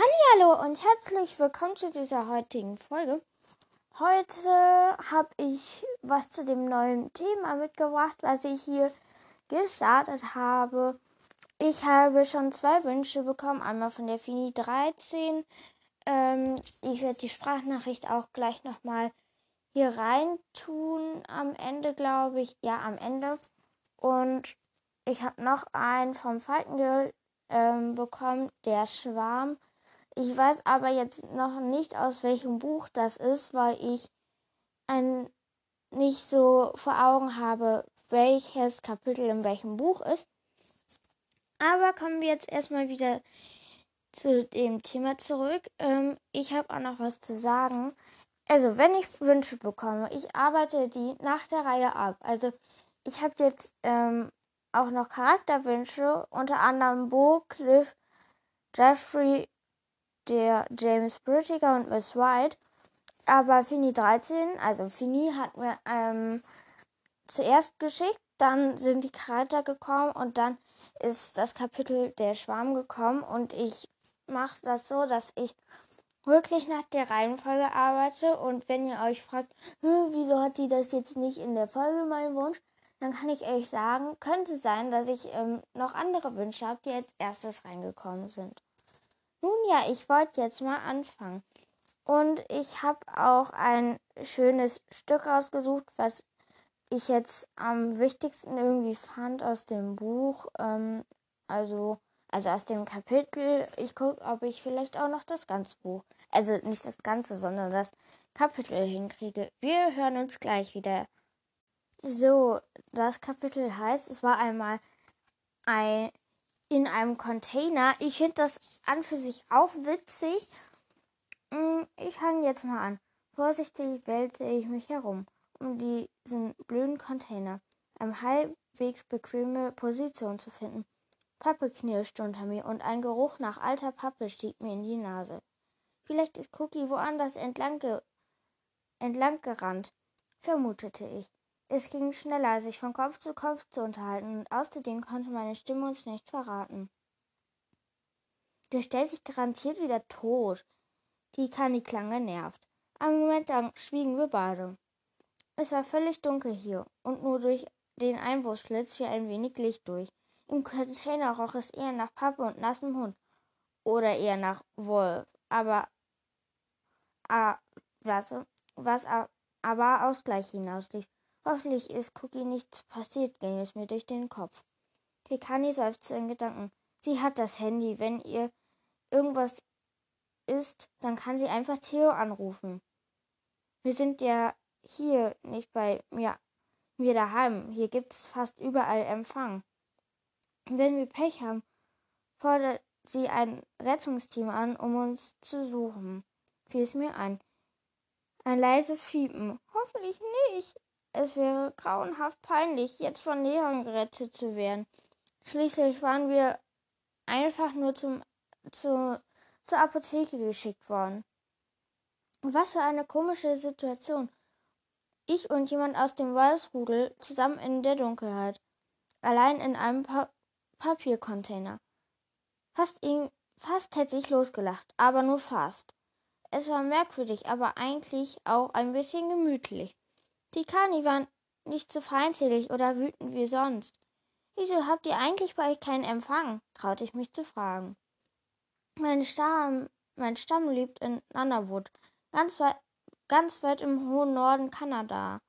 Hallo und herzlich willkommen zu dieser heutigen Folge. Heute habe ich was zu dem neuen Thema mitgebracht, was ich hier gestartet habe. Ich habe schon zwei Wünsche bekommen, einmal von der Fini 13. Ähm, ich werde die Sprachnachricht auch gleich nochmal hier rein tun am Ende, glaube ich. Ja, am Ende. Und ich habe noch einen vom Falkengirl ähm, bekommen, der Schwarm. Ich weiß aber jetzt noch nicht, aus welchem Buch das ist, weil ich ein, nicht so vor Augen habe, welches Kapitel in welchem Buch ist. Aber kommen wir jetzt erstmal wieder zu dem Thema zurück. Ähm, ich habe auch noch was zu sagen. Also, wenn ich Wünsche bekomme, ich arbeite die nach der Reihe ab. Also, ich habe jetzt ähm, auch noch Charakterwünsche, unter anderem Bo, Cliff, Jeffrey, der James Britiger und Miss White. Aber Fini 13, also Fini, hat mir ähm, zuerst geschickt, dann sind die Charakter gekommen und dann ist das Kapitel der Schwarm gekommen und ich mache das so, dass ich wirklich nach der Reihenfolge arbeite und wenn ihr euch fragt, wieso hat die das jetzt nicht in der Folge, mein Wunsch, dann kann ich euch sagen, könnte sein, dass ich ähm, noch andere Wünsche habe, die als erstes reingekommen sind. Nun ja, ich wollte jetzt mal anfangen. Und ich habe auch ein schönes Stück rausgesucht, was ich jetzt am wichtigsten irgendwie fand aus dem Buch. Ähm, also, also aus dem Kapitel. Ich gucke, ob ich vielleicht auch noch das ganze Buch, also nicht das ganze, sondern das Kapitel hinkriege. Wir hören uns gleich wieder. So, das Kapitel heißt, es war einmal ein, in einem Container. Ich finde das an für sich auch witzig. Mm, ich fange jetzt mal an. Vorsichtig wälze ich mich herum um diesen blöden Container eine halbwegs bequeme Position zu finden. Pappe knirschte unter mir und ein Geruch nach alter Pappe stieg mir in die Nase. Vielleicht ist Cookie woanders entlang, ge entlang gerannt, vermutete ich. Es ging schneller, sich von Kopf zu Kopf zu unterhalten, und außerdem konnte meine Stimme uns nicht verraten. Der stellt sich garantiert wieder tot. Die Kani klang genervt. Einen Moment lang schwiegen wir beide. Es war völlig dunkel hier, und nur durch den Einwurfschlitz fiel ein wenig Licht durch. Im Container roch es eher nach Pappe und nassem Hund. Oder eher nach Wolf. Aber ah, was, was aber Ausgleich hinauslief. Hoffentlich ist Cookie nichts passiert, ging es mir durch den Kopf. Kekani seufzte in Gedanken. Sie hat das Handy. Wenn ihr irgendwas ist, dann kann sie einfach Theo anrufen. Wir sind ja hier nicht bei mir, mir daheim. Hier gibt es fast überall Empfang. Wenn wir Pech haben, fordert sie ein Rettungsteam an, um uns zu suchen. Fiel es mir ein. Ein leises Fiepen. Hoffentlich nicht. Es wäre grauenhaft peinlich, jetzt von Lehrern gerettet zu werden. Schließlich waren wir einfach nur zum, zu, zur Apotheke geschickt worden. Was für eine komische Situation. Ich und jemand aus dem Wolfsrudel zusammen in der Dunkelheit. Allein in einem pa Papiercontainer. Fast, ihn, fast hätte ich losgelacht, aber nur fast. Es war merkwürdig, aber eigentlich auch ein bisschen gemütlich. Die Kani waren nicht so feindselig oder wütend wie sonst. Wieso habt ihr eigentlich bei euch keinen Empfang? traute ich mich zu fragen. Mein Stamm, mein Stamm lebt in Nunavut, ganz weit, ganz weit im hohen Norden Kanada,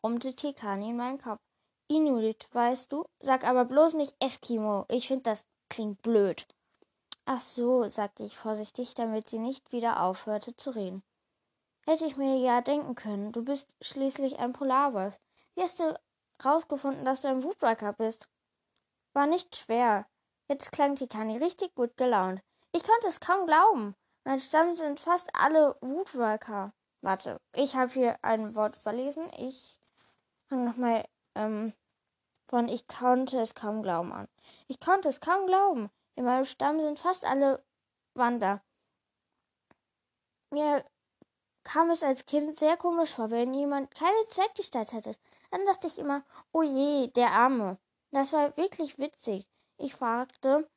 brummte Tikani in meinem Kopf. Inuit, weißt du? Sag aber bloß nicht Eskimo. Ich finde, das klingt blöd. Ach so, sagte ich vorsichtig, damit sie nicht wieder aufhörte zu reden. Hätte ich mir ja denken können. Du bist schließlich ein Polarwolf. Wie hast du rausgefunden, dass du ein Woodwalker bist? War nicht schwer. Jetzt klang Tikani richtig gut gelaunt. Ich konnte es kaum glauben. Mein Stamm sind fast alle Woodwalker. Warte, ich habe hier ein Wort überlesen. Ich fange nochmal ähm, von Ich konnte es kaum glauben an. Ich konnte es kaum glauben. In meinem Stamm sind fast alle Wander. Mir kam es als Kind sehr komisch vor, wenn jemand keine Zeitgestalt hatte. Dann dachte ich immer, oh je, der Arme. Das war wirklich witzig. Ich fragte,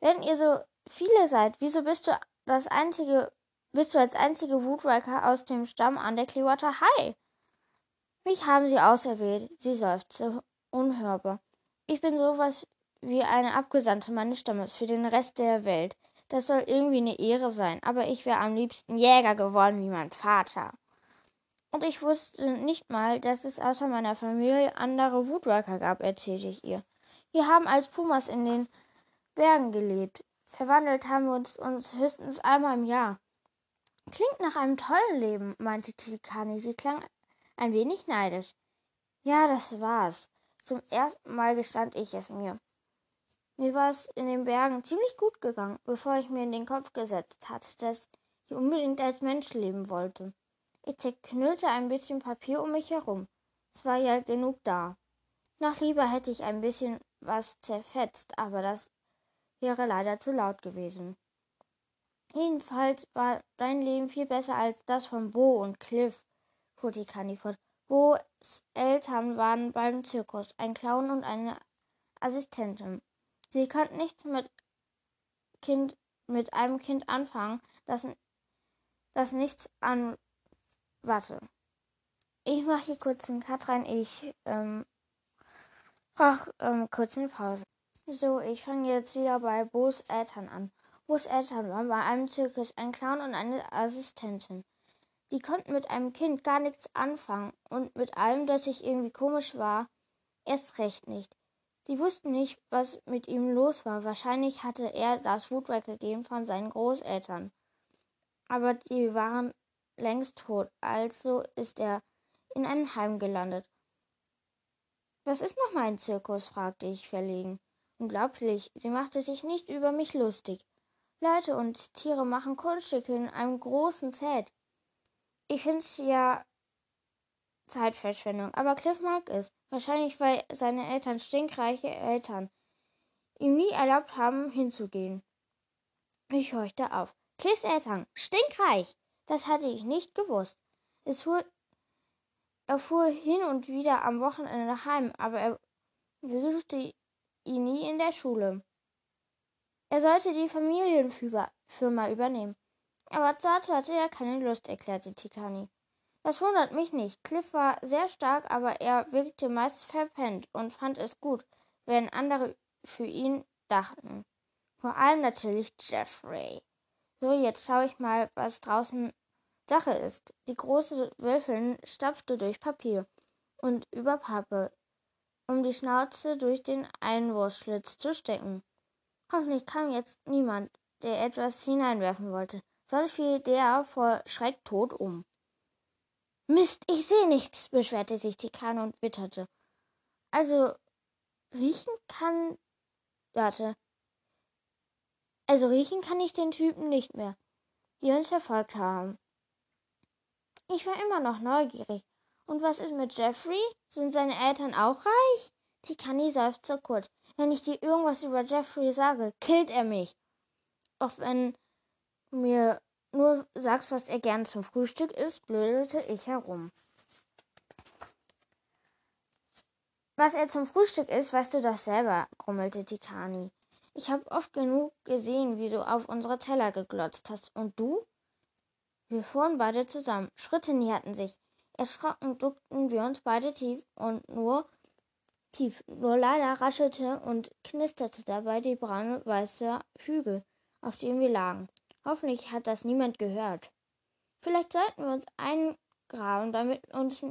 wenn ihr so viele seid, wieso bist du das einzige, bist du als einzige Woodriker aus dem Stamm an der Clearwater High? Mich haben sie auserwählt, sie seufzte unhörbar. Ich bin sowas wie eine Abgesandte meines Stammes für den Rest der Welt. Das soll irgendwie eine Ehre sein, aber ich wäre am liebsten Jäger geworden wie mein Vater. Und ich wusste nicht mal, dass es außer meiner Familie andere Woodworker gab, erzählte ich ihr. Wir haben als Pumas in den Bergen gelebt. Verwandelt haben wir uns, uns höchstens einmal im Jahr. Klingt nach einem tollen Leben, meinte Tikani. Sie klang ein wenig neidisch. Ja, das war's. Zum ersten Mal gestand ich es mir. Mir war es in den Bergen ziemlich gut gegangen, bevor ich mir in den Kopf gesetzt hatte, dass ich unbedingt als Mensch leben wollte. Ich zerknüllte ein bisschen Papier um mich herum. Es war ja genug da. Noch lieber hätte ich ein bisschen was zerfetzt, aber das wäre leider zu laut gewesen. Jedenfalls war dein Leben viel besser als das von Bo und Cliff, fuhr die Candy fort. Bo's Eltern waren beim Zirkus, ein Clown und eine Assistentin. Sie konnten nichts mit Kind, mit einem Kind anfangen, das, das nichts an. Warte. Ich mache hier kurz einen Cut rein. Ich ähm, mach ähm, kurz eine Pause. So, ich fange jetzt wieder bei Bo's Eltern an. Bo's Eltern waren bei einem Zirkus ein Clown und eine Assistentin. Die konnten mit einem Kind gar nichts anfangen und mit allem, das sich irgendwie komisch war, erst recht nicht. Sie wussten nicht, was mit ihm los war. Wahrscheinlich hatte er das Wut weggegeben von seinen Großeltern. Aber die waren längst tot, also ist er in ein Heim gelandet. Was ist noch mein Zirkus? fragte ich verlegen. Unglaublich, sie machte sich nicht über mich lustig. Leute und Tiere machen Kunststücke in einem großen Zelt. Ich finde es ja Zeitverschwendung, aber Cliff mag es. Wahrscheinlich, weil seine Eltern, stinkreiche Eltern, ihm nie erlaubt haben, hinzugehen. Ich horchte auf. Cliffs Eltern, stinkreich! Das hatte ich nicht gewusst. Es fuhr, er fuhr hin und wieder am Wochenende heim, aber er besuchte ihn nie in der Schule. Er sollte die Familienfirma übernehmen. Aber dazu hatte er keine Lust, erklärte Tikani. Das wundert mich nicht. Cliff war sehr stark, aber er wirkte meist verpennt und fand es gut, wenn andere für ihn dachten. Vor allem natürlich Jeffrey. So, jetzt schaue ich mal, was draußen Sache ist. Die große Würfeln stapfte durch Papier und über Pappe, um die Schnauze durch den Einwurfschlitz zu stecken. Hoffentlich kam jetzt niemand, der etwas hineinwerfen wollte. Sonst fiel der vor Schreck tot um. Mist, ich sehe nichts, beschwerte sich die Kanne und witterte. Also, riechen kann. Warte. Also riechen kann ich den Typen nicht mehr, die uns verfolgt haben. Ich war immer noch neugierig. Und was ist mit Jeffrey? Sind seine Eltern auch reich? Die Kanni seufzte kurz. Wenn ich dir irgendwas über Jeffrey sage, killt er mich. Auch wenn mir nur sagst, was er gern zum Frühstück isst, blödelte ich herum. Was er zum Frühstück isst, weißt du doch selber, grummelte Tikani. Ich habe oft genug gesehen, wie du auf unsere Teller geglotzt hast. Und du? Wir fuhren beide zusammen. Schritte näherten sich. Erschrocken duckten wir uns beide tief und nur tief. Nur leider raschelte und knisterte dabei die braune weiße Hügel, auf dem wir lagen. Hoffentlich hat das niemand gehört. Vielleicht sollten wir uns eingraben, damit uns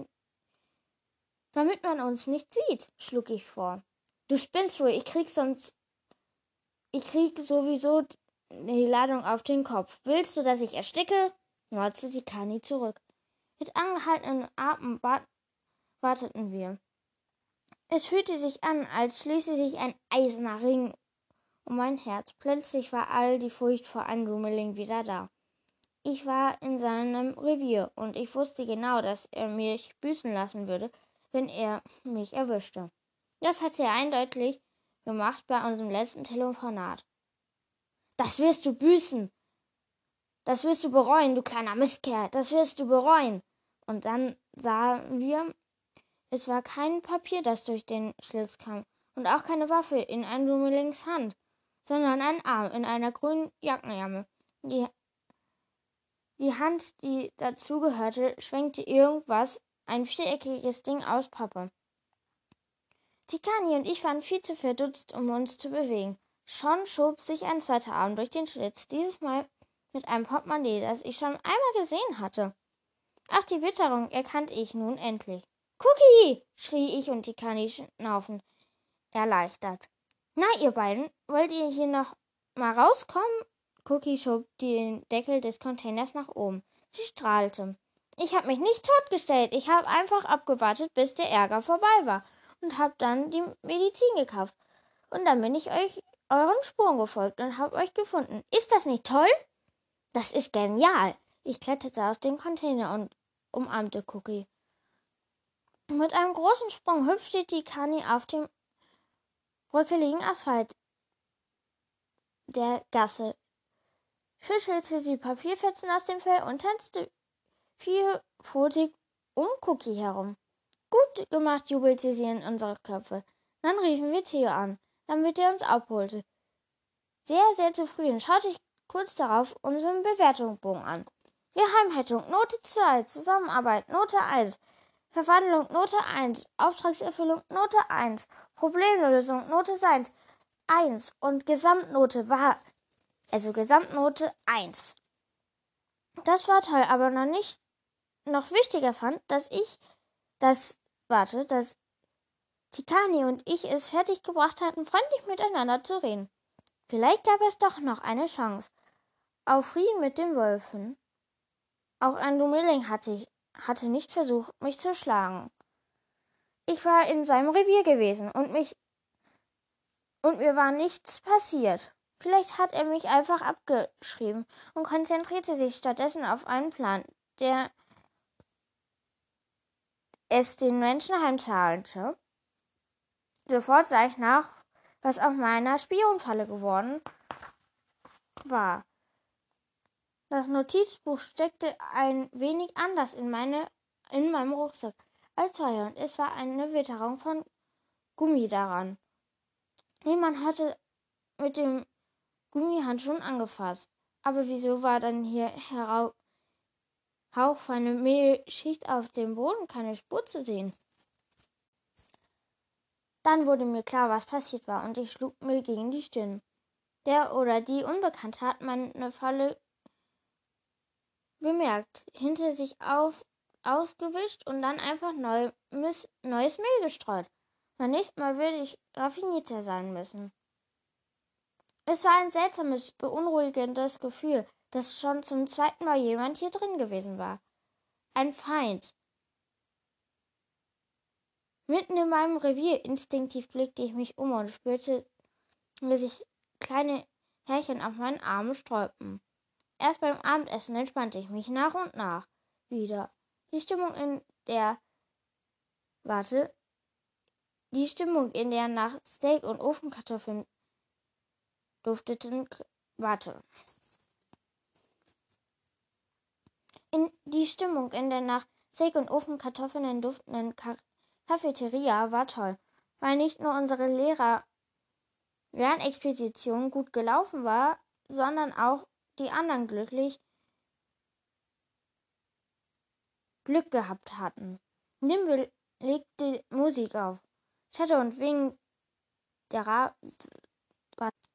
damit man uns nicht sieht, schlug ich vor. Du spinnst wohl, ich krieg sonst ich krieg sowieso die Ladung auf den Kopf. Willst du, dass ich ersticke? morzte die Kani zurück. Mit angehaltenen Atem warteten wir. Es fühlte sich an, als schließe sich ein eiserner Ring um mein Herz. Plötzlich war all die Furcht vor Andrew wieder da. Ich war in seinem Revier und ich wusste genau, dass er mich büßen lassen würde, wenn er mich erwischte. Das hat er eindeutig gemacht bei unserem letzten Telefonat. Das wirst du büßen. Das wirst du bereuen, du kleiner Mistkerl. Das wirst du bereuen. Und dann sahen wir, es war kein Papier, das durch den Schlitz kam, und auch keine Waffe in Andrew Millings Hand sondern ein Arm in einer grünen Jackenärmel. Die, die Hand, die dazugehörte, schwenkte irgendwas, ein viereckiges Ding aus Pappe. Tikani und ich waren viel zu verdutzt, um uns zu bewegen. Schon schob sich ein zweiter Arm durch den Schlitz, dieses Mal mit einem Portemonnaie, das ich schon einmal gesehen hatte. Ach, die Witterung erkannte ich nun endlich. Cookie! schrie ich und Tikani schnaufend erleichtert. Na, ihr beiden, wollt ihr hier noch mal rauskommen? Cookie schob den Deckel des Containers nach oben. Sie strahlte. Ich habe mich nicht totgestellt. Ich habe einfach abgewartet, bis der Ärger vorbei war und habe dann die Medizin gekauft. Und dann bin ich euch euren Spuren gefolgt und habe euch gefunden. Ist das nicht toll? Das ist genial. Ich kletterte aus dem Container und umarmte Cookie. Mit einem großen Sprung hüpfte die Kani auf dem bröckeligen Asphalt der Gasse, schüttelte die Papierfetzen aus dem Fell und tanzte vierpfotig um Cookie herum. Gut gemacht, jubelte sie in unsere Köpfe. Dann riefen wir Theo an, damit er uns abholte. Sehr, sehr zufrieden schaute ich kurz darauf unseren Bewertungsbogen an. Geheimhaltung Note 2, Zusammenarbeit Note 1, Verwandlung Note 1, Auftragserfüllung Note 1, Problemlösung Note 1, 1 und Gesamtnote war, also Gesamtnote 1. Das war toll, aber noch nicht, noch wichtiger fand, dass ich, das, warte, dass Tikani und ich es fertiggebracht hatten, freundlich miteinander zu reden. Vielleicht gab es doch noch eine Chance. Auf Frieden mit den Wölfen. Auch ein Dumilling hatte ich, hatte nicht versucht, mich zu schlagen. Ich war in seinem Revier gewesen und mich und mir war nichts passiert. Vielleicht hat er mich einfach abgeschrieben und konzentrierte sich stattdessen auf einen Plan, der es den Menschen heimzahlte. Sofort sah ich nach, was auf meiner Spionfalle geworden war. Das Notizbuch steckte ein wenig anders in, meine, in meinem Rucksack als vorher und es war eine Witterung von Gummi daran. Niemand hatte mit dem Gummihandschuh angefasst. Aber wieso war dann hier herau hauchfeine Mehlschicht auf dem Boden keine Spur zu sehen? Dann wurde mir klar, was passiert war, und ich schlug mir gegen die Stirn. Der oder die Unbekannte hat meine Falle bemerkt, hinter sich auf, ausgewischt und dann einfach neu, mis, neues Mehl gestreut. Beim nächsten Mal würde ich raffinierter sein müssen. Es war ein seltsames, beunruhigendes Gefühl, dass schon zum zweiten Mal jemand hier drin gewesen war. Ein Feind. Mitten in meinem Revier instinktiv blickte ich mich um und spürte, wie sich kleine Härchen auf meinen Armen sträubten. Erst beim Abendessen entspannte ich mich nach und nach wieder. Die Stimmung in der Warte, die Stimmung in der nach Steak und Ofenkartoffeln dufteten Warte. In die Stimmung in der nach Steak und Ofenkartoffeln duftenden Cafeteria war toll, weil nicht nur unsere Lehrer Lernexpedition gut gelaufen war, sondern auch die anderen glücklich Glück gehabt hatten. Nimble legte Musik auf. Shadow und Wing der Ra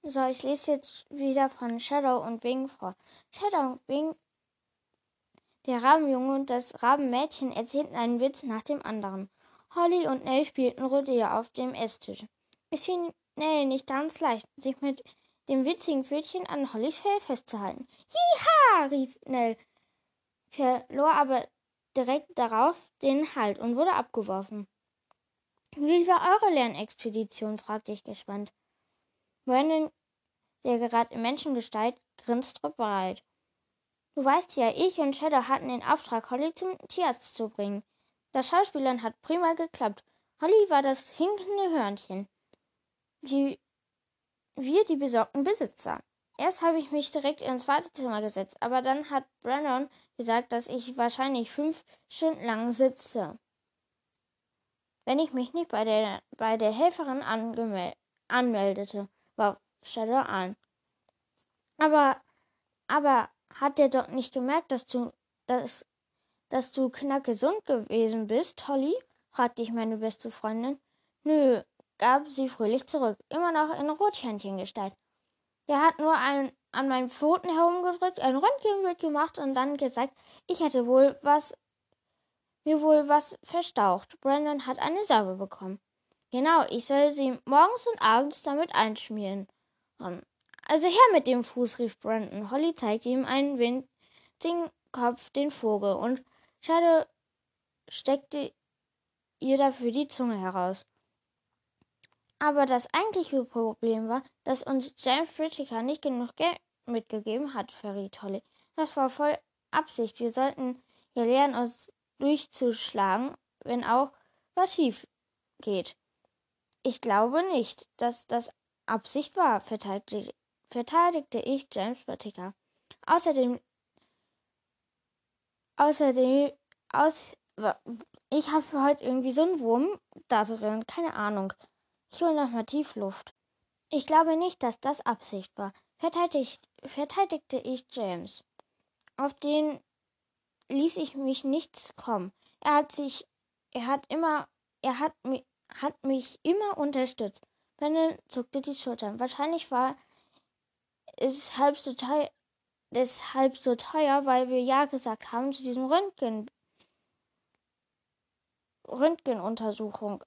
so, ich lese jetzt wieder von Shadow und Wing vor. Shadow und Wing, der Rabenjunge und das Rabenmädchen erzählten einen Witz nach dem anderen. Holly und Nell spielten Rodeo auf dem Esstisch. Es fiel Nell nicht ganz leicht, sich mit dem witzigen Pfötchen an Hollys Fell festzuhalten. Jiha! rief Nell, verlor aber direkt darauf den Halt und wurde abgeworfen. Wie war eure Lernexpedition? fragte ich gespannt. Brandon, der gerade in Menschengestalt, grinst breit. Du weißt ja, ich und Shadow hatten den Auftrag, Holly zum Tierarzt zu bringen. Das Schauspielern hat prima geklappt. Holly war das hinkende Hörnchen. Wie wir die besorgten Besitzer. Erst habe ich mich direkt ins Wartezimmer gesetzt, aber dann hat Brandon gesagt, dass ich wahrscheinlich fünf Stunden lang sitze wenn ich mich nicht bei der, bei der Helferin anmeldete. Shadow an. Aber, aber hat der doch nicht gemerkt, dass du, dass, dass du knackgesund gewesen bist, Holly? fragte ich meine beste Freundin. Nö, gab sie fröhlich zurück, immer noch in Rothähnchengestalt. Er hat nur ein, an meinen Pfoten herumgedrückt, ein Röntgenbild gemacht und dann gesagt, ich hätte wohl was, mir wohl was verstaucht. Brandon hat eine Salbe bekommen. Genau, ich soll sie morgens und abends damit einschmieren. Um, also her mit dem Fuß, rief Brandon. Holly zeigte ihm einen winzigen Kopf, den Vogel, und Shadow steckte ihr dafür die Zunge heraus. Aber das eigentliche Problem war, dass uns James Whittaker nicht genug Geld mitgegeben hat, verriet Holly. Das war voll Absicht. Wir sollten ja lernen, uns durchzuschlagen, wenn auch was schief geht. Ich glaube nicht, dass das Absicht war, verteidigte, verteidigte ich James Whittaker. Außerdem, außerdem, aus, ich habe heute irgendwie so einen Wurm da drin, keine Ahnung. Ich hole nochmal Tiefluft. Ich glaube nicht, dass das Absicht war, verteidigt, verteidigte ich James. Auf den ließ ich mich nichts kommen. Er hat sich, er hat immer, er hat, hat mich immer unterstützt. Brandon zuckte die Schultern. Wahrscheinlich war es halb so teuer, deshalb so teuer, weil wir Ja gesagt haben zu diesem Röntgen, Röntgenuntersuchung.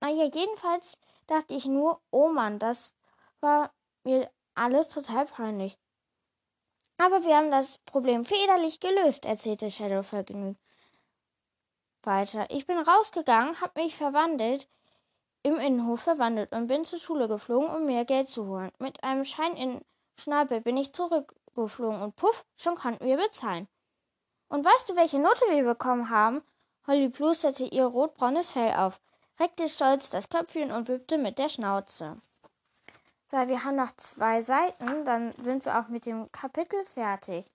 Naja, jedenfalls dachte ich nur, oh Mann, das war mir alles total peinlich. Aber wir haben das Problem federlich gelöst, erzählte Shadow vergnügt weiter. Ich bin rausgegangen, hab mich verwandelt, im Innenhof verwandelt und bin zur Schule geflogen, um mehr Geld zu holen. Mit einem Schein in Schnabel bin ich zurückgeflogen und puff, schon konnten wir bezahlen. Und weißt du, welche Note wir bekommen haben? Holly plusterte ihr rotbraunes Fell auf reckte stolz das Köpfchen und wippte mit der Schnauze. So, wir haben noch zwei Seiten, dann sind wir auch mit dem Kapitel fertig.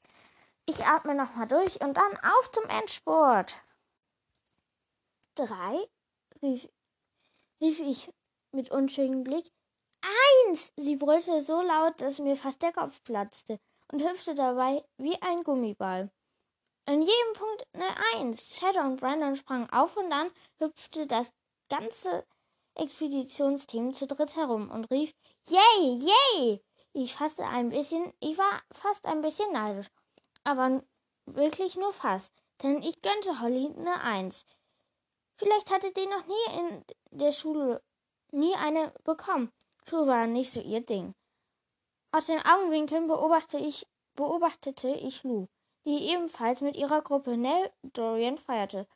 Ich atme nochmal durch und dann auf zum Endspurt. Drei, rief, rief ich mit unschönem Blick. Eins! Sie brüllte so laut, dass mir fast der Kopf platzte und hüpfte dabei wie ein Gummiball. In jedem Punkt eine Eins. Shadow und Brandon sprangen auf und dann hüpfte das ganze Expeditionsteam zu dritt herum und rief Yay, yay! Ich fasste ein bisschen, ich war fast ein bisschen neidisch, aber wirklich nur fast, denn ich gönnte Holly eine Eins. Vielleicht hatte die noch nie in der Schule nie eine bekommen. Schule war nicht so ihr Ding. Aus den Augenwinkeln beobachtete ich, beobachtete ich Lou, die ebenfalls mit ihrer Gruppe Nell Dorian feierte.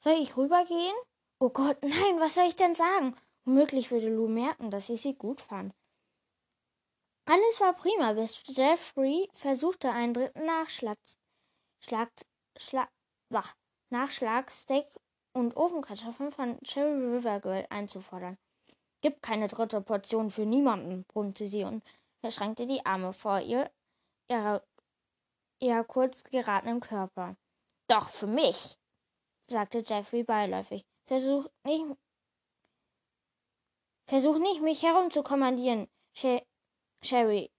Soll ich rübergehen? Oh Gott, nein, was soll ich denn sagen? Womöglich würde Lou merken, dass ich sie gut fand. Alles war prima, bis Jeffrey versuchte, einen dritten Nachschlag, Schlag, Schlag, wach, Nachschlag, Steak und Ofenkartoffeln von Cherry River Girl einzufordern. Gibt keine dritte Portion für niemanden, brummte sie und verschränkte die Arme vor ihr, ihrer, ihrer kurz geratenen Körper. Doch für mich, sagte Jeffrey beiläufig. Versuch nicht, versuch nicht, mich herumzukommandieren, Sherry.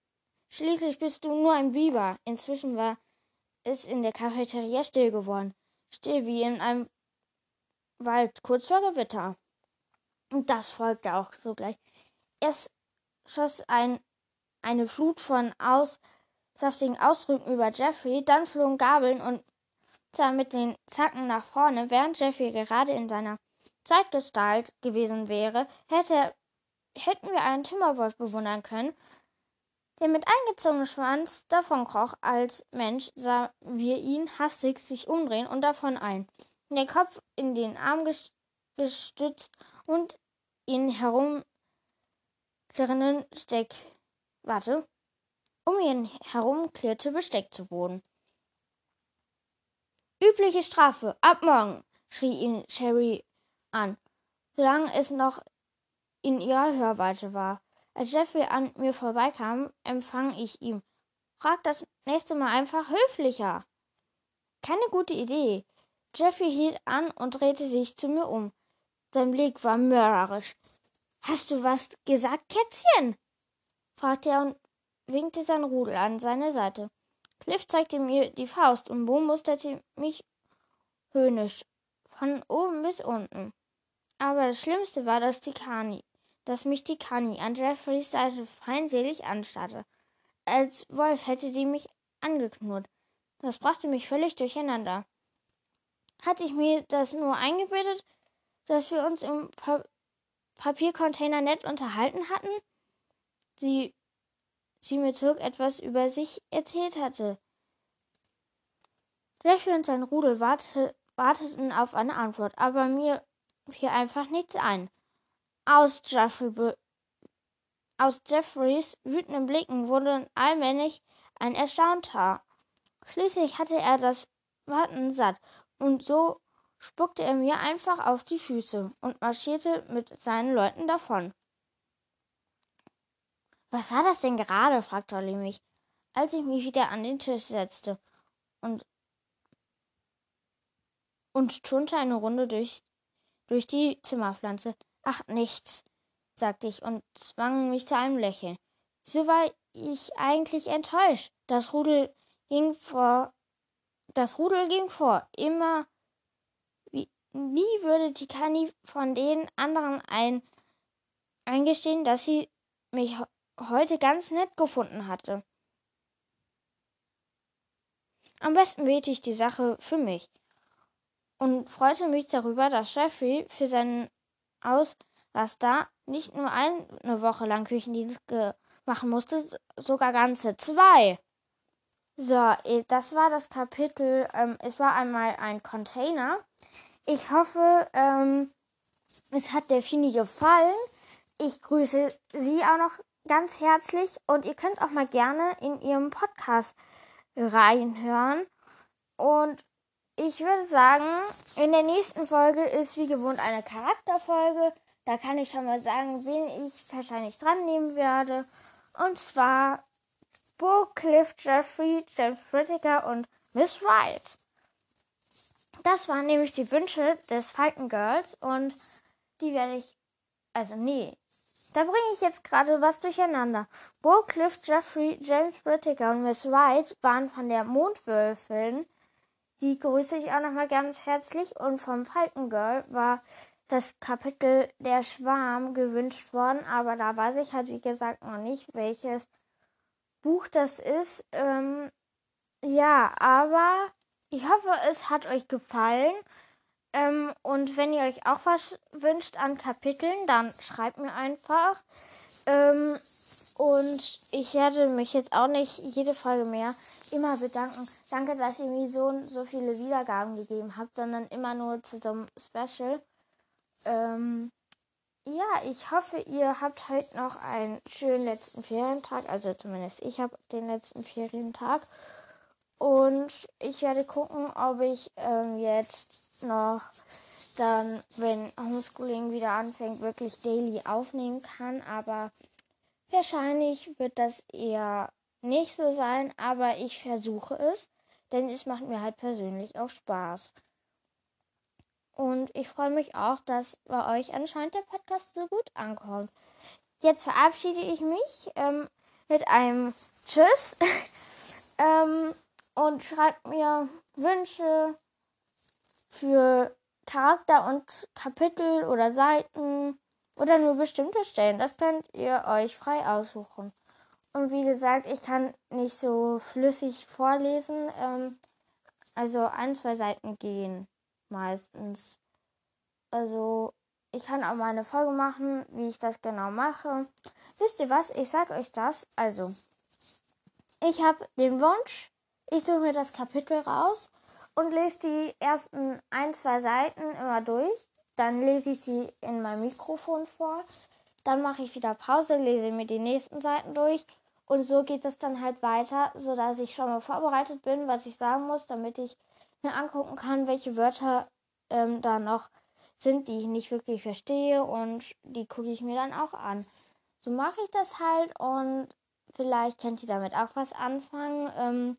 Schließlich bist du nur ein Biber. Inzwischen war es in der Cafeteria still geworden. Still wie in einem Wald, kurz vor Gewitter. Und das folgte auch sogleich. Erst schoss ein, eine Flut von aus, saftigen Ausdrücken über Jeffrey, dann flogen Gabeln und zwar mit den Zacken nach vorne, während Jeffrey gerade in seiner Zeitgestalt gewesen wäre, hätte, hätten wir einen Timmerwolf bewundern können, der mit eingezogenem Schwanz davonkroch. Als Mensch sahen wir ihn hastig sich umdrehen und davon ein, den Kopf in den Arm gestützt und ihn herumklirrenden Steck, warte, um ihn herum klirrte Besteck zu Boden. Übliche Strafe, ab morgen, schrie ihn Sherry an, solange es noch in ihrer Hörweite war. Als Jeffrey an mir vorbeikam, empfang ich ihn. Frag das nächste Mal einfach höflicher. Keine gute Idee. Jeffrey hielt an und drehte sich zu mir um. Sein Blick war mörderisch. Hast du was gesagt, Kätzchen? fragte er und winkte sein Rudel an seine Seite. Cliff zeigte mir die Faust und Bo musterte mich höhnisch von oben bis unten. Aber das Schlimmste war, dass die dass mich die Kani an Jeffreys Seite feindselig anstarrte. Als Wolf hätte sie mich angeknurrt. Das brachte mich völlig durcheinander. Hatte ich mir das nur eingebildet, dass wir uns im pa Papiercontainer nett unterhalten hatten? Sie, sie mir zurück etwas über sich erzählt hatte. Jeffrey und sein Rudel warte, warteten auf eine Antwort, aber mir fiel einfach nichts ein. Aus, Jeffrey aus Jeffreys wütenden Blicken wurde allmählich ein erstaunter. Schließlich hatte er das Warten satt, und so spuckte er mir einfach auf die Füße und marschierte mit seinen Leuten davon. Was war das denn gerade? fragte Olli mich, als ich mich wieder an den Tisch setzte und und turnte eine Runde durch, durch die Zimmerpflanze. Ach, nichts, sagte ich und zwang mich zu einem Lächeln. So war ich eigentlich enttäuscht. Das Rudel ging vor, das Rudel ging vor. Immer, wie, nie würde Tikani von den anderen ein, eingestehen, dass sie mich heute ganz nett gefunden hatte. Am besten wählte ich die Sache für mich und freute mich darüber, dass Jeffrey für seinen Ausraster nicht nur eine Woche lang Küchendienst machen musste, sogar ganze zwei. So, das war das Kapitel. Ähm, es war einmal ein Container. Ich hoffe, ähm, es hat der Fini gefallen. Ich grüße Sie auch noch ganz herzlich und ihr könnt auch mal gerne in Ihrem Podcast reinhören. Und ich würde sagen, in der nächsten Folge ist wie gewohnt eine Charakterfolge. Da kann ich schon mal sagen, wen ich wahrscheinlich dran nehmen werde. Und zwar Bo, Cliff, Jeffrey, James Whittaker und Miss Wright. Das waren nämlich die Wünsche des Falcon Girls und die werde ich. Also, nee. Da bringe ich jetzt gerade was durcheinander. Bo, Cliff, Jeffrey, James Whittaker und Miss Wright waren von der Mondwölfin die grüße ich auch nochmal ganz herzlich. Und vom Falkengirl war das Kapitel Der Schwarm gewünscht worden, aber da weiß ich halt, wie gesagt, noch nicht, welches Buch das ist. Ähm, ja, aber ich hoffe, es hat euch gefallen. Ähm, und wenn ihr euch auch was wünscht an Kapiteln, dann schreibt mir einfach. Ähm, und ich werde mich jetzt auch nicht jede Folge mehr immer bedanken. Danke, dass ihr mir so, so viele Wiedergaben gegeben habt, sondern immer nur zu so einem Special. Ähm, ja, ich hoffe, ihr habt heute noch einen schönen letzten Ferientag. Also zumindest ich habe den letzten Ferientag. Und ich werde gucken, ob ich ähm, jetzt noch dann, wenn Homeschooling wieder anfängt, wirklich daily aufnehmen kann. Aber wahrscheinlich wird das eher nicht so sein, aber ich versuche es, denn es macht mir halt persönlich auch Spaß. Und ich freue mich auch, dass bei euch anscheinend der Podcast so gut ankommt. Jetzt verabschiede ich mich ähm, mit einem Tschüss ähm, und schreibt mir Wünsche für Charakter und Kapitel oder Seiten oder nur bestimmte Stellen. Das könnt ihr euch frei aussuchen. Und wie gesagt, ich kann nicht so flüssig vorlesen. Ähm, also ein, zwei Seiten gehen meistens. Also ich kann auch mal eine Folge machen, wie ich das genau mache. Wisst ihr was? Ich sag euch das. Also, ich habe den Wunsch, ich suche mir das Kapitel raus und lese die ersten ein, zwei Seiten immer durch. Dann lese ich sie in mein Mikrofon vor. Dann mache ich wieder Pause, lese mir die nächsten Seiten durch und so geht es dann halt weiter, sodass ich schon mal vorbereitet bin, was ich sagen muss, damit ich mir angucken kann, welche Wörter ähm, da noch sind, die ich nicht wirklich verstehe und die gucke ich mir dann auch an. So mache ich das halt und vielleicht könnt ihr damit auch was anfangen. Ähm,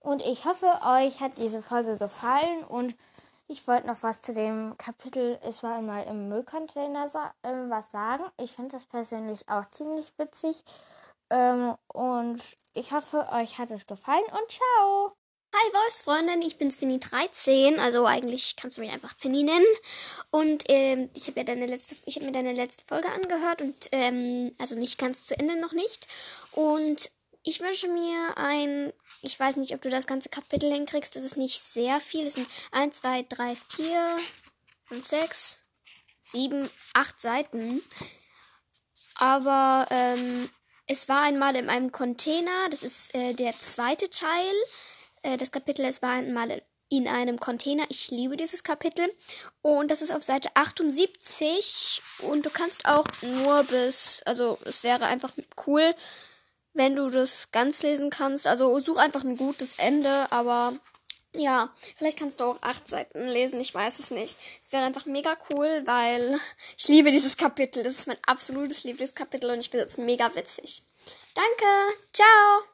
und ich hoffe, euch hat diese Folge gefallen und ich wollte noch was zu dem Kapitel, es war einmal im Müllcontainer äh, was sagen. Ich finde das persönlich auch ziemlich witzig. Ähm, und ich hoffe, euch hat es gefallen und ciao. Hi Wolfsfreundin, ich bin Finny 13, also eigentlich kannst du mich einfach Finny nennen. Und ähm, ich habe ja deine letzte, ich habe mir deine letzte Folge angehört und ähm, also nicht ganz zu Ende noch nicht. Und ich wünsche mir ein, ich weiß nicht, ob du das ganze Kapitel hinkriegst, das ist nicht sehr viel. Es sind 1, 2, 3, 4, 5, 6, 7, 8 Seiten. Aber ähm, es war einmal in einem Container, das ist äh, der zweite Teil. Äh, das Kapitel, es war einmal in einem Container. Ich liebe dieses Kapitel. Und das ist auf Seite 78. Und du kannst auch nur bis, also es wäre einfach cool, wenn du das ganz lesen kannst. Also such einfach ein gutes Ende, aber ja, vielleicht kannst du auch acht Seiten lesen, ich weiß es nicht. Es wäre einfach mega cool, weil ich liebe dieses Kapitel. Das ist mein absolutes Lieblingskapitel und ich finde es mega witzig. Danke, ciao!